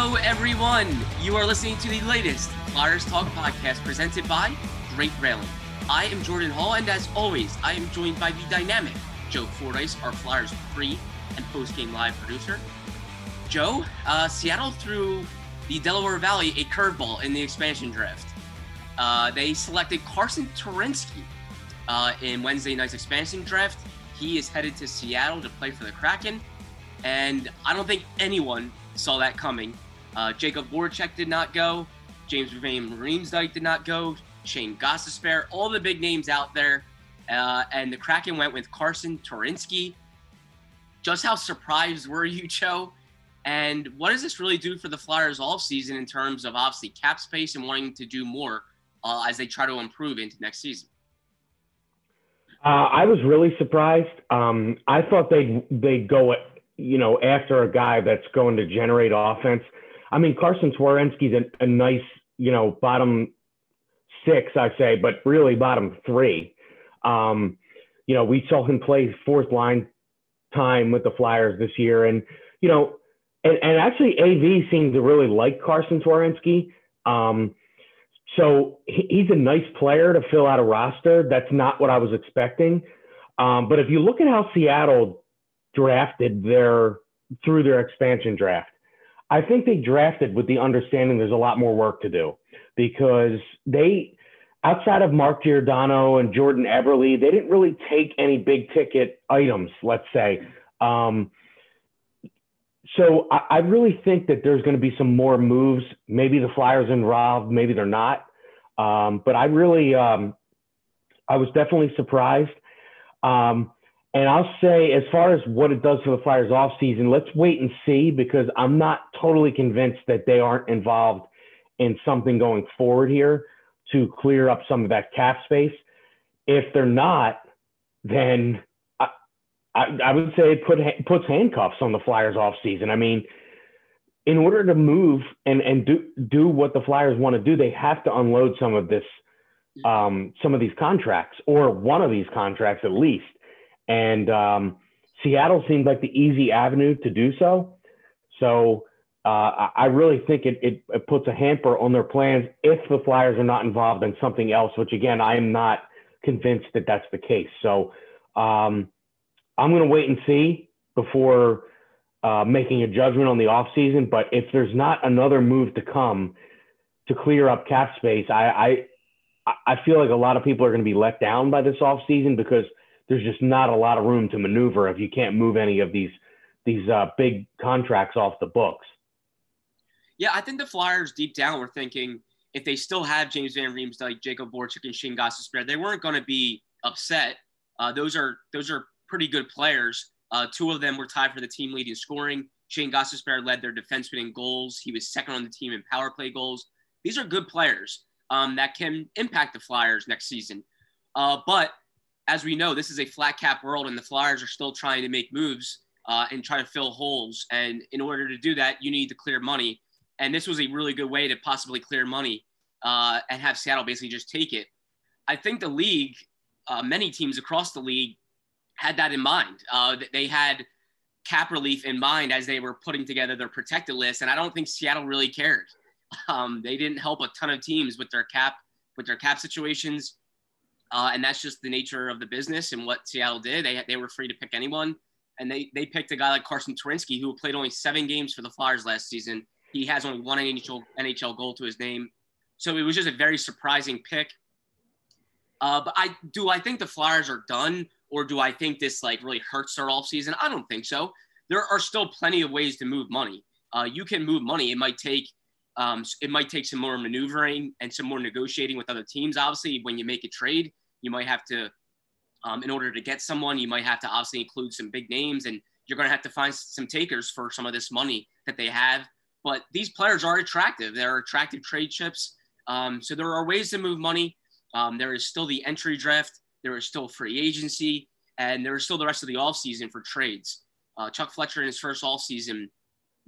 Hello, everyone. You are listening to the latest Flyers Talk podcast presented by Great Railing. I am Jordan Hall, and as always, I am joined by the dynamic Joe Fordyce, our Flyers pre and post game live producer. Joe, uh, Seattle threw the Delaware Valley a curveball in the expansion draft. Uh, they selected Carson Twarynski uh, in Wednesday night's expansion draft. He is headed to Seattle to play for the Kraken, and I don't think anyone saw that coming. Uh, Jakub Voracek did not go. James Van Riemsdyk did not go. Shane Gostisbehere, all the big names out there. Uh, and the Kraken went with Carson Twarynski. Just how surprised were you, Joe? And what does this really do for the Flyers all season in terms of obviously cap space and wanting to do more uh, as they try to improve into next season? Uh, I was really surprised. Um, I thought they'd they'd go you know, after a guy that's going to generate offense. I mean, Carson Twarynski's a, a nice, you know, bottom six, I say, but really bottom three. Um, you know, we saw him play fourth line time with the Flyers this year, and you know, and, and actually AV seemed to really like Carson Twarynski. Um, so he, he's a nice player to fill out a roster. That's not what I was expecting. Um, but if you look at how Seattle drafted their through their expansion draft. I think they drafted with the understanding there's a lot more work to do because they, outside of Mark Giordano and Jordan Eberle, they didn't really take any big ticket items, let's say. Um, so I, I, really think that there's going to be some more moves. Maybe the Flyers involved, maybe they're not. Um, but I really, um, I was definitely surprised. Um, and I'll say, as far as what it does for the Flyers off season, let's wait and see because I'm not totally convinced that they aren't involved in something going forward here to clear up some of that cap space. If they're not, then I, I, I would say it put, puts handcuffs on the Flyers off season. I mean, in order to move and, and do, do what the Flyers want to do, they have to unload some of this, um, some of these contracts or one of these contracts at least and um, Seattle seemed like the easy avenue to do so. So uh, I really think it, it, it, puts a hamper on their plans if the Flyers are not involved in something else, which again, I am not convinced that that's the case. So um, I'm going to wait and see before uh, making a judgment on the offseason. But if there's not another move to come to clear up cap space, I, I, I feel like a lot of people are going to be let down by this offseason because – there's just not a lot of room to maneuver if you can't move any of these these uh, big contracts off the books. Yeah, I think the Flyers deep down were thinking if they still have James Van Riemsdyk, Jakub Voracek, and Shane Gostisbehere, they weren't going to be upset. Uh, those are those are pretty good players. Uh, two of them were tied for the team lead in scoring. Shane Gostisbehere led their defenseman in goals. He was second on the team in power play goals. These are good players um, that can impact the Flyers next season. Uh, but as we know, this is a flat cap world, and the Flyers are still trying to make moves uh, and try to fill holes. And in order to do that, you need to clear money. And this was a really good way to possibly clear money uh, and have Seattle basically just take it. I think the league, uh, many teams across the league, had that in mind. Uh, they had cap relief in mind as they were putting together their protected list, and I don't think Seattle really cared. Um, they didn't help a ton of teams with their cap with their cap situations. Uh, and that's just the nature of the business and what Seattle did. They, they were free to pick anyone. And they, they picked a guy like Carson Twarynski, who played only seven games for the Flyers last season. He has only one NHL, NHL goal to his name. So it was just a very surprising pick. Uh, but I do I think the Flyers are done, or do I think this like really hurts their off season? I don't think so. There are still plenty of ways to move money. Uh, you can move money. It might take um, it might take some more maneuvering and some more negotiating with other teams. Obviously, when you make a trade, you might have to, um, in order to get someone, you might have to obviously include some big names, and you're going to have to find some takers for some of this money that they have. But these players are attractive. They're attractive trade chips. Um, so there are ways to move money. Um, there is still the entry draft. There is still free agency, and there is still the rest of the offseason for trades. Uh, Chuck Fletcher in his first offseason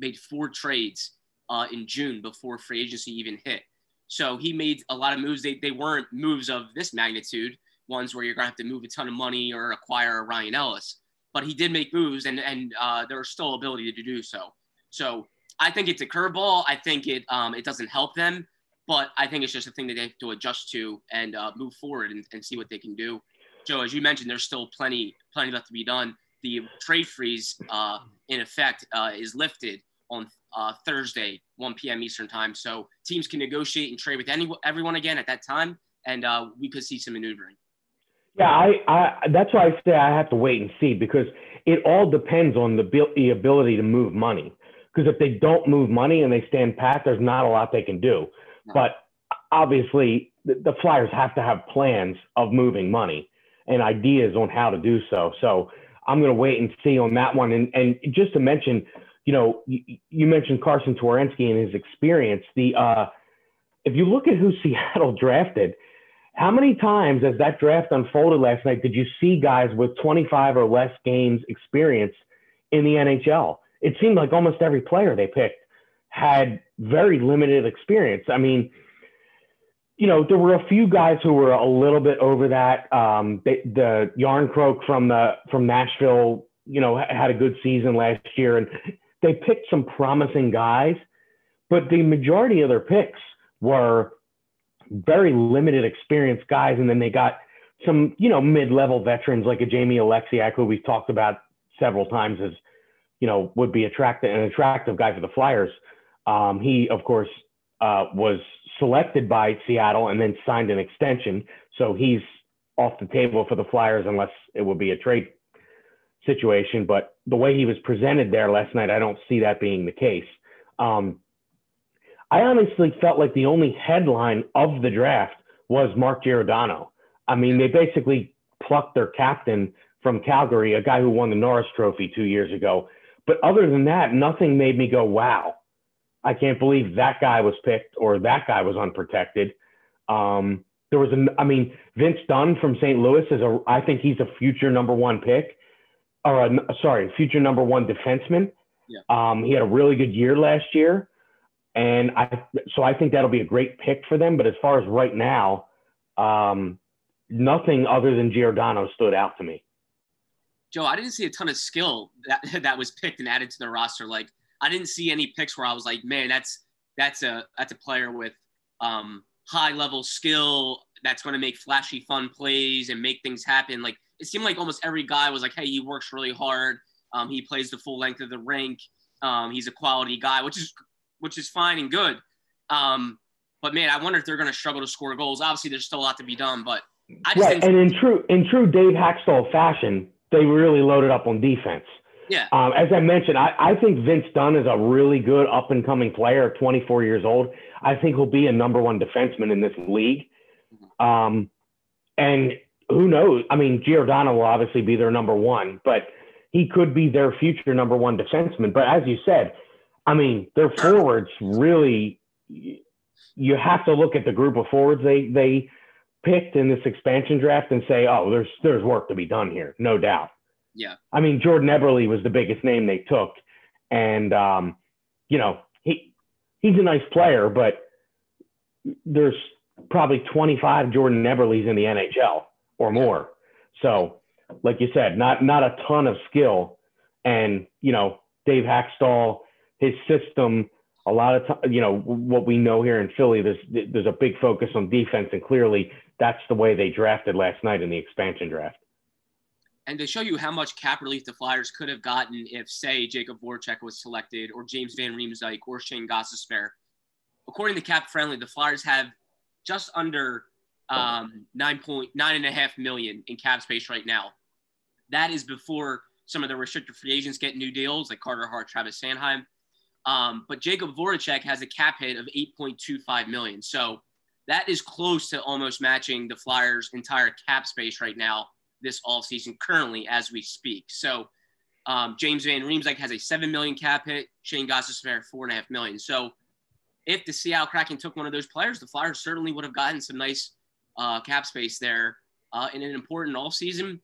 made four trades uh, in June before free agency even hit. So he made a lot of moves. They, they weren't moves of this magnitude, ones where you're going to have to move a ton of money or acquire Ryan Ellis. But he did make moves, and, and uh, still ability to do so. So I think it's a curveball. I think it um, it doesn't help them, but I think it's just a thing that they have to adjust to and uh, move forward and, and see what they can do. Joe, as you mentioned, there's still plenty plenty left to be done. The trade freeze, uh, in effect, uh, is lifted on uh, Thursday, 1 p.m. Eastern time. So teams can negotiate and trade with any everyone again at that time, and uh, we could see some maneuvering. Yeah, I, I that's why I say I have to wait and see because it all depends on the, the ability to move money. Because if they don't move money and they stand pat, there's not a lot they can do. No. But obviously, the, the Flyers have to have plans of moving money and ideas on how to do so. So I'm going to wait and see on that one. And, and just to mention, you know, you, you mentioned Carson Twarynski and his experience. The uh, if you look at who Seattle drafted, how many times as that draft unfolded last night did you see guys with 25 or less games experience in the NHL? It seemed like almost every player they picked had very limited experience. I mean, you know, there were a few guys who were a little bit over that. Um, the Järnkrok from the from Nashville, you know, had a good season last year, and they picked some promising guys, but the majority of their picks were very limited experience guys, and then they got some, you know, mid-level veterans like a Jamie Oleksiak, who we've talked about several times as, you know, would be attractive an attractive guy for the Flyers. Um, he, of course, uh, was selected by Seattle and then signed an extension, so he's off the table for the Flyers unless it would be a trade situation. But the way he was presented there last night, I don't see that being the case. Um, I honestly felt like the only headline of the draft was Mark Giordano. I mean, they basically plucked their captain from Calgary, a guy who won the Norris Trophy two years ago. But other than that, nothing made me go, wow, I can't believe that guy was picked or that guy was unprotected. Um, there was an, I mean, Vince Dunn from St. Louis is a, I think he's a future number one pick, or a, sorry, future number one defenseman. Yeah. Um, he had a really good year last year. And I, so I think that'll be a great pick for them. But as far as right now, um, nothing other than Giordano stood out to me. Joe, I didn't see a ton of skill that that was picked and added to the roster. Like I didn't see any picks where I was like, man, that's that's a that's a player with um, high level skill that's going to make flashy, fun plays and make things happen. Like it seemed like almost every guy was like, hey, he works really hard. Um, he plays the full length of the rink. Um, he's a quality guy, which is which is fine and good. Um, but man, I wonder if they're going to struggle to score goals. Obviously, there's still a lot to be done, but I just right. and in true in true Dave Hakstol fashion, they really loaded up on defense. Yeah. Um, as I mentioned, I, I think Vince Dunn is a really good up and coming player, 24 years old. I think he'll be a number one defenseman in this league. Mm-hmm. Um, and who knows? I mean, Giordano will obviously be their number one, but he could be their future number one defenseman. But as you said, I mean, their forwards really, you have to look at the group of forwards they, they picked in this expansion draft and say, oh, there's, there's work to be done here, no doubt. Yeah. I mean, Jordan Eberle was the biggest name they took. And, um, you know, he, he's a nice player, but there's probably 25 Jordan Eberles in the NHL or more. So, like you said, not, not a ton of skill. And, you know, Dave Hakstol, his system, a lot of time, you know, what we know here in Philly, there's there's a big focus on defense, and clearly that's the way they drafted last night in the expansion draft. And to show you how much cap relief the Flyers could have gotten if, say, Jakub Voracek was selected, or James Van Riemsdyk, or Shane Gostisbehere, according to Cap Friendly, the Flyers have just under um, nine point nine and a half million in cap space right now. That is before some of the restricted free agents get new deals like Carter Hart, Travis Sanheim. Um, but Jakub Voracek has a cap hit of 8.25 million. So that is close to almost matching the Flyers' entire cap space right now this offseason currently as we speak. So um, James Van Riemsdyk has a seven million cap hit. Shane Gostisbehere four and a half million. So if the Seattle Kraken took one of those players, the Flyers certainly would have gotten some nice uh, cap space there uh, in an important offseason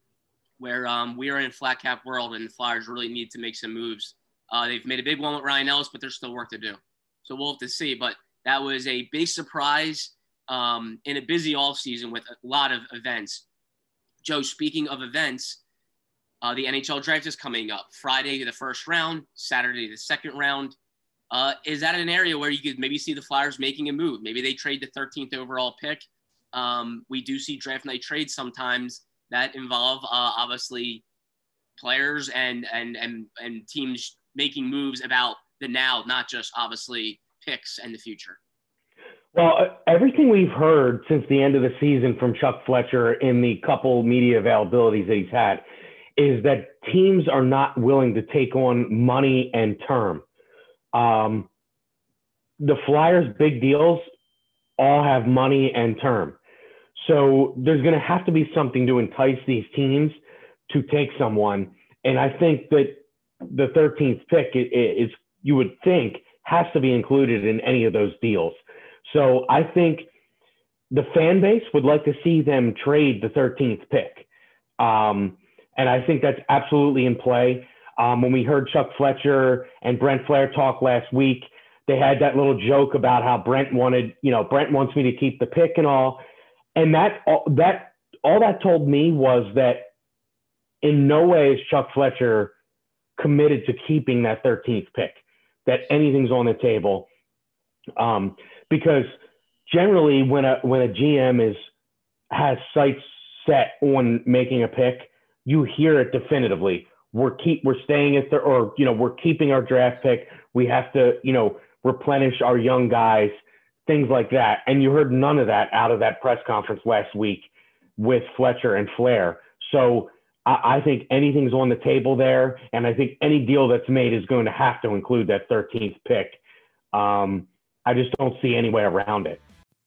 where um, we are in flat cap world and the Flyers really need to make some moves uh, they've made a big one with Ryan Ellis, but there's still work to do. So we'll have to see. But that was a big surprise um, in a busy off season with a lot of events. Joe, speaking of events, uh, the NHL draft is coming up. Friday, the first round, Saturday, the second round. Uh, is that an area where you could maybe see the Flyers making a move? Maybe they trade the 13th overall pick. Um, we do see draft night trades sometimes that involve uh, obviously players and and and and teams making moves about the now, not just obviously picks and the future. Well, everything we've heard since the end of the season from Chuck Fletcher in the couple media availabilities that he's had is that teams are not willing to take on money and term. Um, the Flyers' big deals all have money and term. So there's going to have to be something to entice these teams to take someone. And I think that the 13th pick is, you would think, has to be included in any of those deals. So I think the fan base would like to see them trade the 13th pick. Um, and I think that's absolutely in play. Um, when we heard Chuck Fletcher and Brent Flahr talk last week, they had that little joke about how Brent wanted, you know, Brent wants me to keep the pick and all. And that, that, all that told me was that in no way is Chuck Fletcher committed to keeping that 13th pick, that anything's on the table. Um, because generally when a, when a GM is, has sights set on making a pick, you hear it definitively we're keep we're staying at the or you know we're keeping our draft pick. We have to you know replenish our young guys, things like that. And you heard none of that out of that press conference last week with Fletcher and Flahr. So I, I think anything's on the table there, and I think any deal that's made is going to have to include that 13th pick. Um, I just don't see any way around it.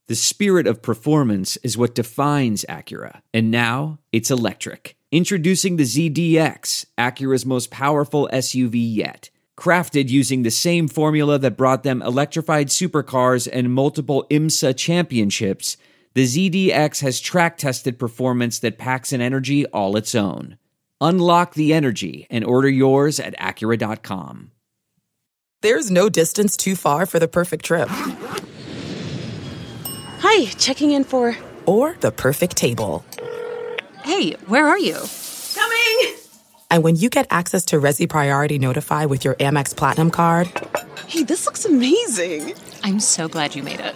The spirit of performance is what defines Acura, and now it's electric. Introducing the ZDX, Acura's most powerful SUV yet. Crafted using the same formula that brought them electrified supercars and multiple IMSA championships, the ZDX has track tested performance that packs an energy all its own. Unlock the energy and order yours at Acura.com. There's no distance too far for the perfect trip. Hi, checking in for. Or the perfect table. Hey, where are you? Coming! And when you get access to Resy Priority Notify with your Amex Platinum card. Hey, this looks amazing! I'm so glad you made it.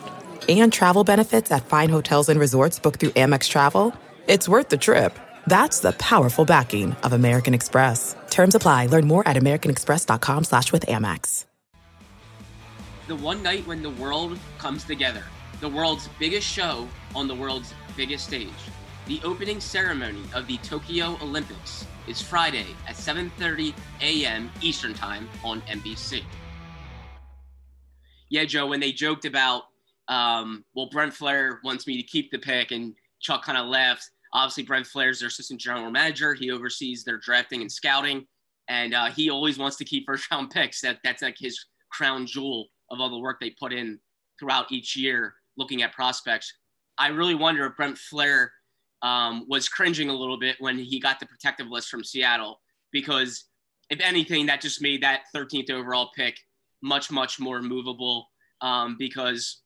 And travel benefits at fine hotels and resorts booked through Amex Travel. It's worth the trip. That's the powerful backing of American Express. Terms apply. Learn more at americanexpress.com slash with Amex. The one night when the world comes together. The world's biggest show on the world's biggest stage the opening ceremony of the Tokyo Olympics is Friday at 7:30 a.m. Eastern Time on NBC. Yeah, Joe, when they joked about, um, well, Brent Flahr wants me to keep the pick, and Chuck kind of laughed. Obviously, Brent Flahr is their assistant general manager. He oversees their drafting and scouting, and uh, he always wants to keep first round picks. That that's like his crown jewel of all the work they put in throughout each year looking at prospects. I really wonder if Brent Flahr um, was cringing a little bit when he got the protective list from Seattle because, if anything, that just made that 13th overall pick much, much more movable um, because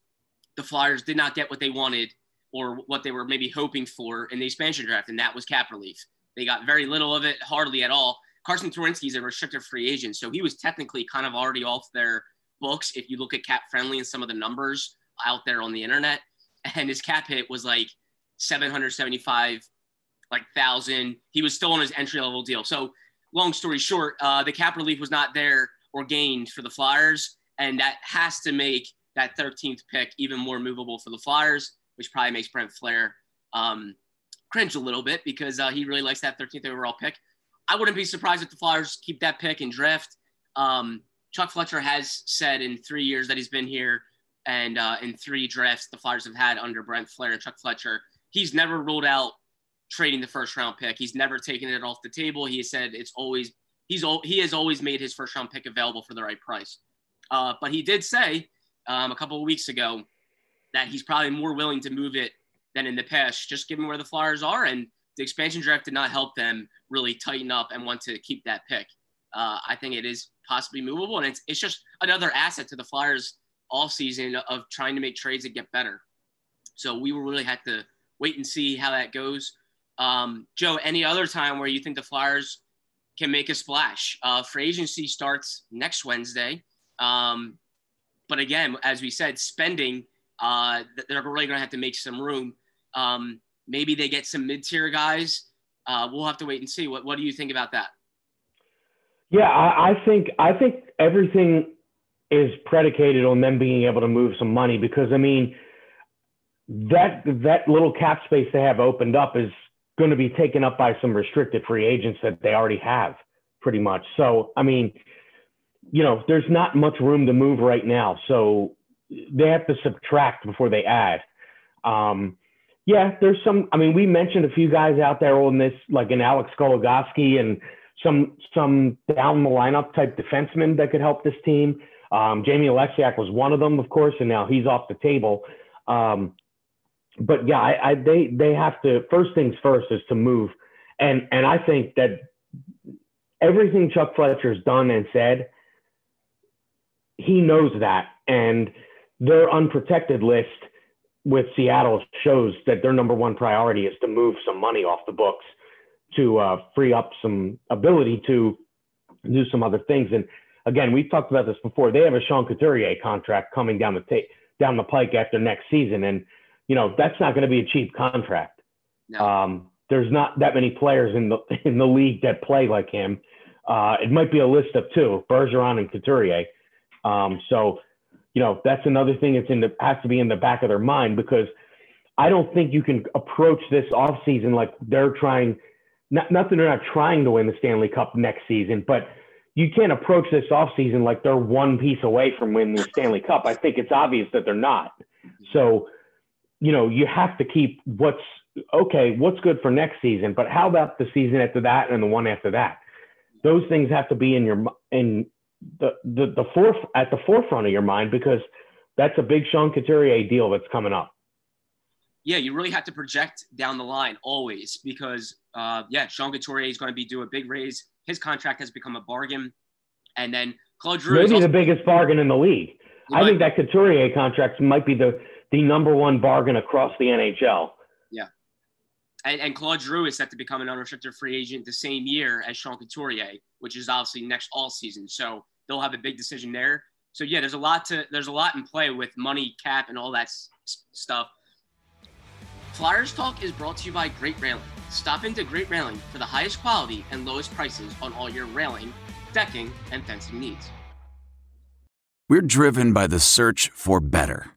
the Flyers did not get what they wanted or what they were maybe hoping for in the expansion draft, and that was cap relief. They got very little of it, hardly at all. Carson Twarynski is a restricted free agent, so he was technically kind of already off their books if you look at cap friendly and some of the numbers out there on the internet. And his cap hit was like 775 like thousand. He was still on his entry level deal. So long story short, uh, the cap relief was not there or gained for the Flyers, and that has to make that 13th pick even more movable for the Flyers, which probably makes Brent Flahr um, cringe a little bit because uh, he really likes that 13th overall pick. I wouldn't be surprised if the Flyers keep that pick and draft. Um, Chuck Fletcher has said in three years that he's been here and uh, in three drafts the Flyers have had under Brent Flahr and Chuck Fletcher he's never ruled out trading the first round pick. He's never taken it off the table. He said it's always he's he has always made his first round pick available for the right price. Uh, but he did say um, a couple of weeks ago that he's probably more willing to move it than in the past, just given where the Flyers are. And the expansion draft did not help them really tighten up and want to keep that pick. Uh, I think it is possibly movable, and it's it's just another asset to the Flyers all season of trying to make trades that get better. So we will really have to wait and see how that goes. Um, Joe, any other time where you think the Flyers can make a splash? Uh, free agency starts next Wednesday. Um, but again, as we said, spending, uh, they're really going to have to make some room. Um, maybe they get some mid-tier guys. Uh, we'll have to wait and see. What What do you think about that? Yeah, I, I think I think everything is predicated on them being able to move some money because I mean that that little cap space they have opened up is going to be taken up by some restricted free agents that they already have pretty much. So I mean, you know, there's not much room to move right now. So they have to subtract before they add. Um, yeah, there's some. I mean, we mentioned a few guys out there on this, like an Alex Goligoski and some some down the lineup type defensemen that could help this team. Um, Jamie Oleksiak was one of them, of course, and now he's off the table. Um, but yeah, I, I, they they have to first things first is to move, and and I think that everything Chuck Fletcher's done and said, he knows that, and their unprotected list with Seattle shows that their number one priority is to move some money off the books to uh, free up some ability to do some other things. And again, we've talked about this before. They have a Sean Couturier contract coming down the ta- down the pike after next season, and you know that's not going to be a cheap contract. No. Um, there's not that many players in the in the league that play like him. Uh, it might be a list of two, Bergeron and Couturier. Um, so, you know, that's another thing that's in the has to be in the back of their mind because I don't think you can approach this offseason like they're trying. Not, not that they're not trying to win the Stanley Cup next season, but you can't approach this offseason like they're one piece away from winning the Stanley Cup. I think it's obvious that they're not. So, you know, you have to keep what's okay, what's good for next season, but how about the season after that and the one after that? Those things have to be in your in the the the foref at the forefront of your mind because that's a big Sean Couturier deal that's coming up. Yeah, you really have to project down the line always because uh, yeah, Sean Couturier is going to be due a big raise. His contract has become a bargain, and then Claude Giroux maybe also- the biggest bargain in the league. I think that Couturier contract might be the the number one bargain across the NHL. Yeah. And, and Claude Giroux is set to become an unrestricted free agent the same year as Sean Couturier, which is obviously next all season. So they'll have a big decision there. So yeah, there's a lot to there's a lot in play with money cap and all that s- stuff. Flyers Talk is brought to you by Great Railing. Stop into Great Railing for the highest quality and lowest prices on all your railing, decking, and fencing needs. We're driven by the search for better.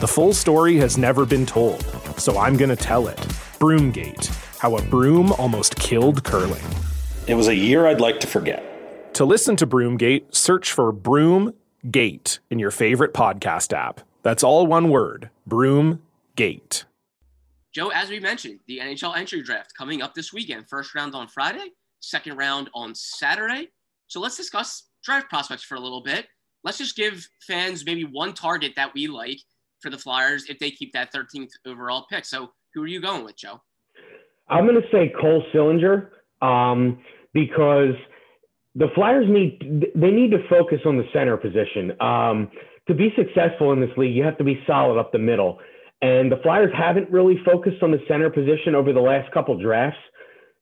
The full story has never been told, so I'm going to tell it. Broomgate How a Broom Almost Killed Curling. It was a year I'd like to forget. To listen to Broomgate, search for Broomgate in your favorite podcast app. That's all one word Broomgate. Joe, as we mentioned, the NHL entry draft coming up this weekend. First round on Friday, second round on Saturday. So let's discuss draft prospects for a little bit. Let's just give fans maybe one target that we like for the Flyers if they keep that 13th overall pick. So who are you going with, Joe? I'm going to say Cole Sillinger um, because the Flyers need they need to focus on the center position. Um, to be successful in this league, you have to be solid up the middle. And the Flyers haven't really focused on the center position over the last couple drafts.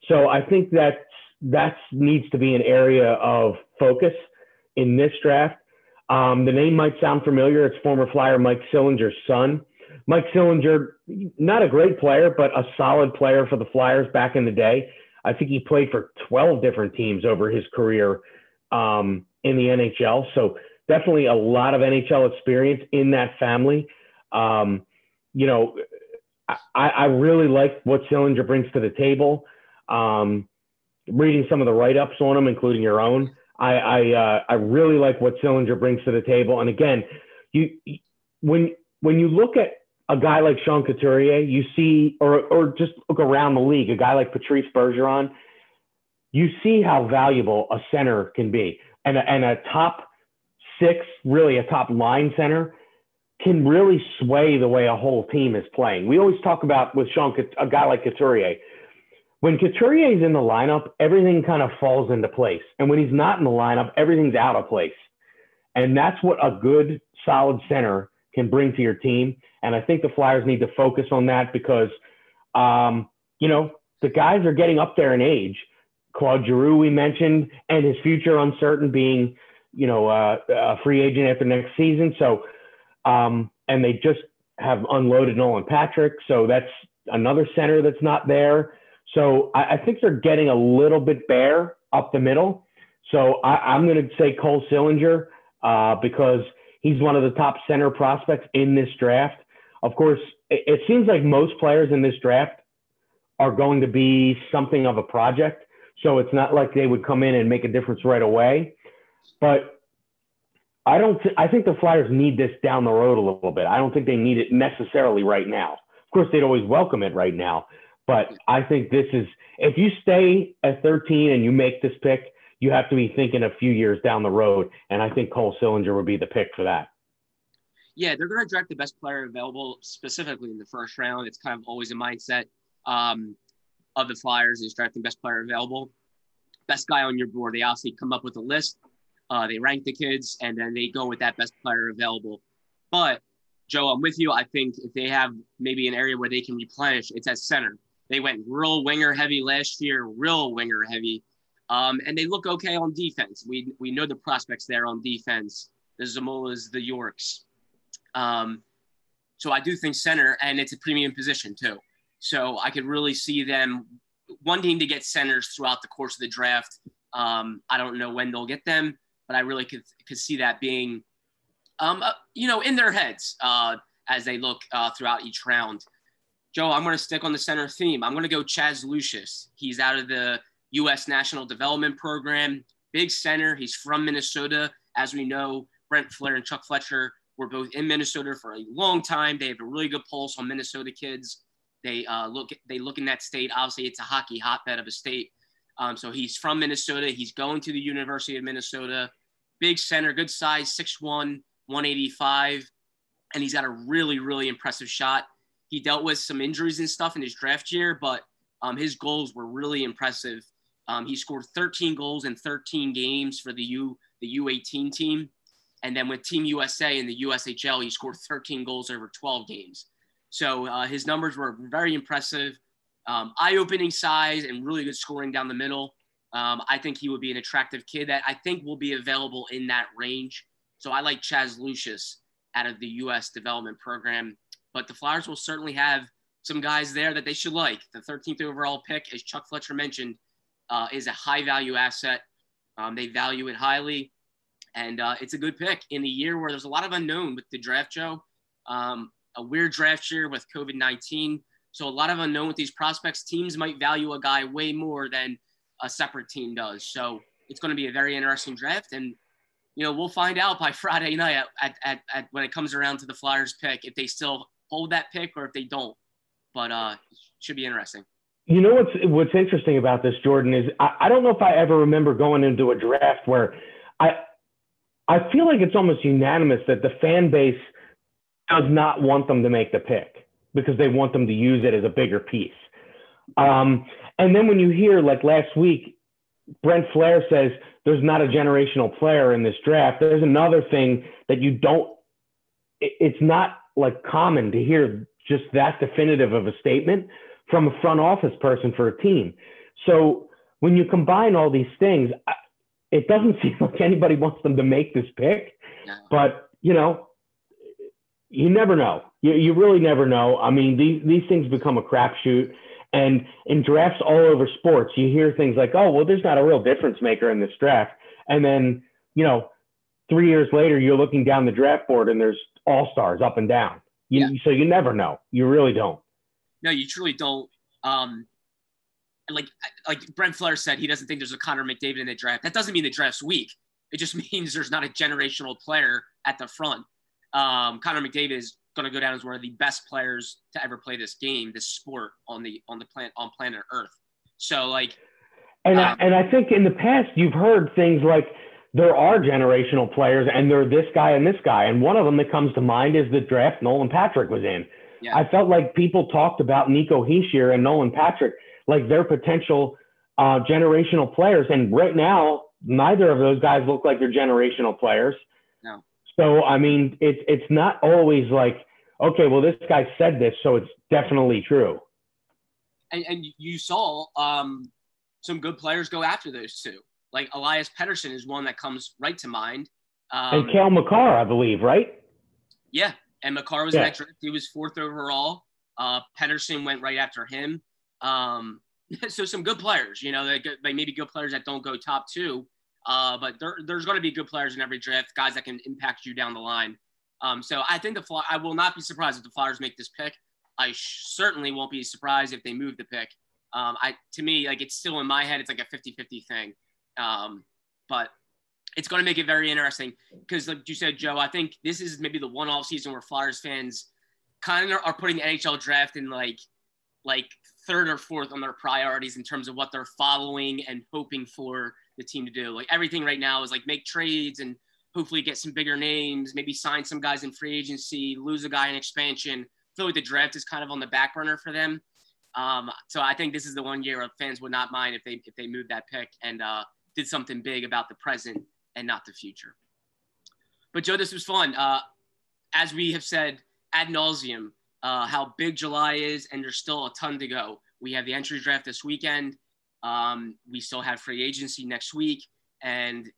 So I think that that needs to be an area of focus in this draft. Um, the name might sound familiar. It's former Flyer Mike Sillinger's son. Mike Sillinger, not a great player, but a solid player for the Flyers back in the day. I think he played for 12 different teams over his career um, in the NHL. So definitely a lot of NHL experience in that family. Um, you know, I, I, really like what Sillinger brings to the table. Um, reading some of the write-ups on him, including your own, I I, uh, I really like what Sillinger brings to the table. And again, you when when you look at a guy like Sean Couturier, you see, or or just look around the league, a guy like Patrice Bergeron, you see how valuable a center can be, and a, and a top six, really a top line center, can really sway the way a whole team is playing. We always talk about with Sean, a guy like Couturier. When Couturier is in the lineup, everything kind of falls into place, and when he's not in the lineup, everything's out of place, and that's what a good, solid center can bring to your team. And I think the Flyers need to focus on that because, um, you know, the guys are getting up there in age. Claude Giroux, we mentioned, and his future uncertain being, you know, uh, a free agent after next season. So, um, and they just have unloaded Nolan Patrick. So that's another center that's not there. So I, I think they're getting a little bit bare up the middle. So I, am going to say Cole Sillinger uh, because he's one of the top center prospects in this draft. Of course, it, it seems like most players in this draft are going to be something of a project. So it's not like they would come in and make a difference right away. But I don't. Th- I think the Flyers need this down the road a little bit. I don't think they need it necessarily right now. Of course, they'd always welcome it right now. But I think this is if you stay at 13 and you make this pick, you have to be thinking a few years down the road. And I think Cole Sillinger would be the pick for that yeah, they're going to draft the best player available, specifically in the first round. It's kind of always a mindset um, of the Flyers is drafting best player available, best guy on your board. They obviously come up with a list. Uh, they rank the kids, and then they go with that best player available. But Joe, I'm with you. I think if they have maybe an area where they can replenish, it's at center. They went real winger heavy last year, real winger heavy, um, and they look okay on defense. We we know the prospects there on defense. The Zamulas, the Yorks, um, so I do think center, and it's a premium position too. So I could really see them wanting to get centers throughout the course of the draft. Um, I don't know when they'll get them, but I really could could see that being, um, uh, you know, in their heads uh, as they look uh, throughout each round. Joe, I'm going to stick on the center theme. I'm going to go Chaz Lucius. He's out of the U.S. National Development Program, big center. He's from Minnesota, as we know. Brent Flahr and Chuck Fletcher were both in Minnesota for a long time. They have a really good pulse on Minnesota kids. They uh, look they look in that state. Obviously, it's a hockey hotbed of a state. Um, so he's from Minnesota. He's going to the University of Minnesota. Big center, good size, 6'1", 185. And he's got a really, really impressive shot. He dealt with some injuries and stuff in his draft year, but um, his goals were really impressive. Um, he scored 13 goals in 13 games for the U the U18 team. And then with Team USA in the USHL, he scored 13 goals over 12 games. So uh, his numbers were very impressive, um, eye-opening size, and really good scoring down the middle. Um, I think he would be an attractive kid that I think will be available in that range. So I like Chaz Lucius out of the U.S. development program. But the Flyers will certainly have some guys there that they should like. The 13th overall pick, as Chuck Fletcher mentioned, uh, is a high value asset. Um, they value it highly. And uh, it's a good pick in a year where there's a lot of unknown with the draft, Joe. Um, a weird draft year with COVID 19. So a lot of unknown with these prospects. Teams might value a guy way more than a separate team does. So it's going to be a very interesting draft. And, you know, we'll find out by Friday night at, at, at, at when it comes around to the Flyers pick if they still hold that pick or if they don't. But uh, should be interesting. You know what's what's interesting about this, Jordan, is I, I don't know if I ever remember going into a draft where I I feel like it's almost unanimous that the fan base does not want them to make the pick because they want them to use it as a bigger piece. Um, and then when you hear, like last week, Brent Flahr says there's not a generational player in this draft, there's another thing that you don't it's not like common to hear just that definitive of a statement from a front office person for a team. So when you combine all these things, it doesn't seem like anybody wants them to make this pick. But you know, you never know. You, you really never know. I mean, these these things become a crapshoot. And in drafts all over sports, you hear things like, "Oh, well, there's not a real difference maker in this draft," and then you know, three years later, you're looking down the draft board and there's all stars up and down. You, yeah. So you never know. You really don't. No, you truly don't. Um, like like Brent Flahr said, he doesn't think there's a Connor McDavid in the draft. That doesn't mean the draft's weak. It just means there's not a generational player at the front. Um, Connor McDavid is going to go down as one of the best players to ever play this game, this sport on the on the planet on planet Earth. So like, and um, I, and I think in the past you've heard things like there are generational players and they're this guy and this guy, and one of them that comes to mind is the draft Nolan Patrick was in. Yeah. I felt like people talked about Nico Hischier and Nolan Patrick like they're potential uh, generational players, and right now neither of those guys look like they're generational players. No. So I mean, it's it's not always like okay, well, this guy said this, so it's definitely true. And, and you saw um, some good players go after those two. Like Elias Pettersson is one that comes right to mind. Um, and Cale Makar, I believe, right? Yeah, and Makar was yeah. next. He was fourth overall. Uh, Pettersson went right after him. Um, so some good players, you know, they, they maybe good players that don't go top two, uh, but there, there's going to be good players in every draft, guys that can impact you down the line. Um, so I think the Fly, I will not be surprised if the Flyers make this pick. I sh- certainly won't be surprised if they move the pick. Um, I to me like it's still in my head. It's like a 50-50 thing, um, but it's going to make it very interesting because, like you said, Joe, I think this is maybe the one off season where Flyers fans kind of are putting the NHL draft in like like third or fourth on their priorities in terms of what they're following and hoping for the team to do. Like everything right now is like make trades and hopefully get some bigger names, maybe sign some guys in free agency, lose a guy in expansion. I feel like the draft is kind of on the back burner for them. Um, so I think this is the one year where fans would not mind if they if they move that pick and uh, did something big about the present and not the future. But Joe, this was fun. Uh, as we have said ad nauseum, uh, how big July is, and there's still a ton to go. We have the entry draft this weekend. Um, we still have free agency next week, and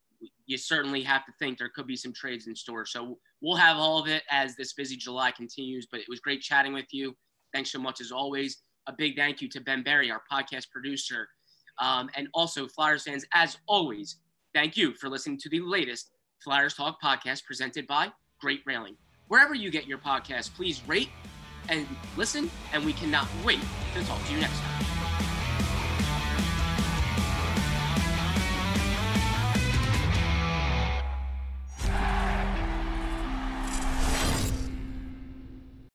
you certainly have to think there could be some trades in store. So we'll have all of it as this busy July continues. But it was great chatting with you. Thanks so much as always. A big thank you to Ben Berry, our podcast producer, um, and also Flyers fans. As always, thank you for listening to the latest Flyers Talk podcast presented by Great Railing. Wherever you get your podcast, please rate and listen, and we cannot wait to talk to you next time.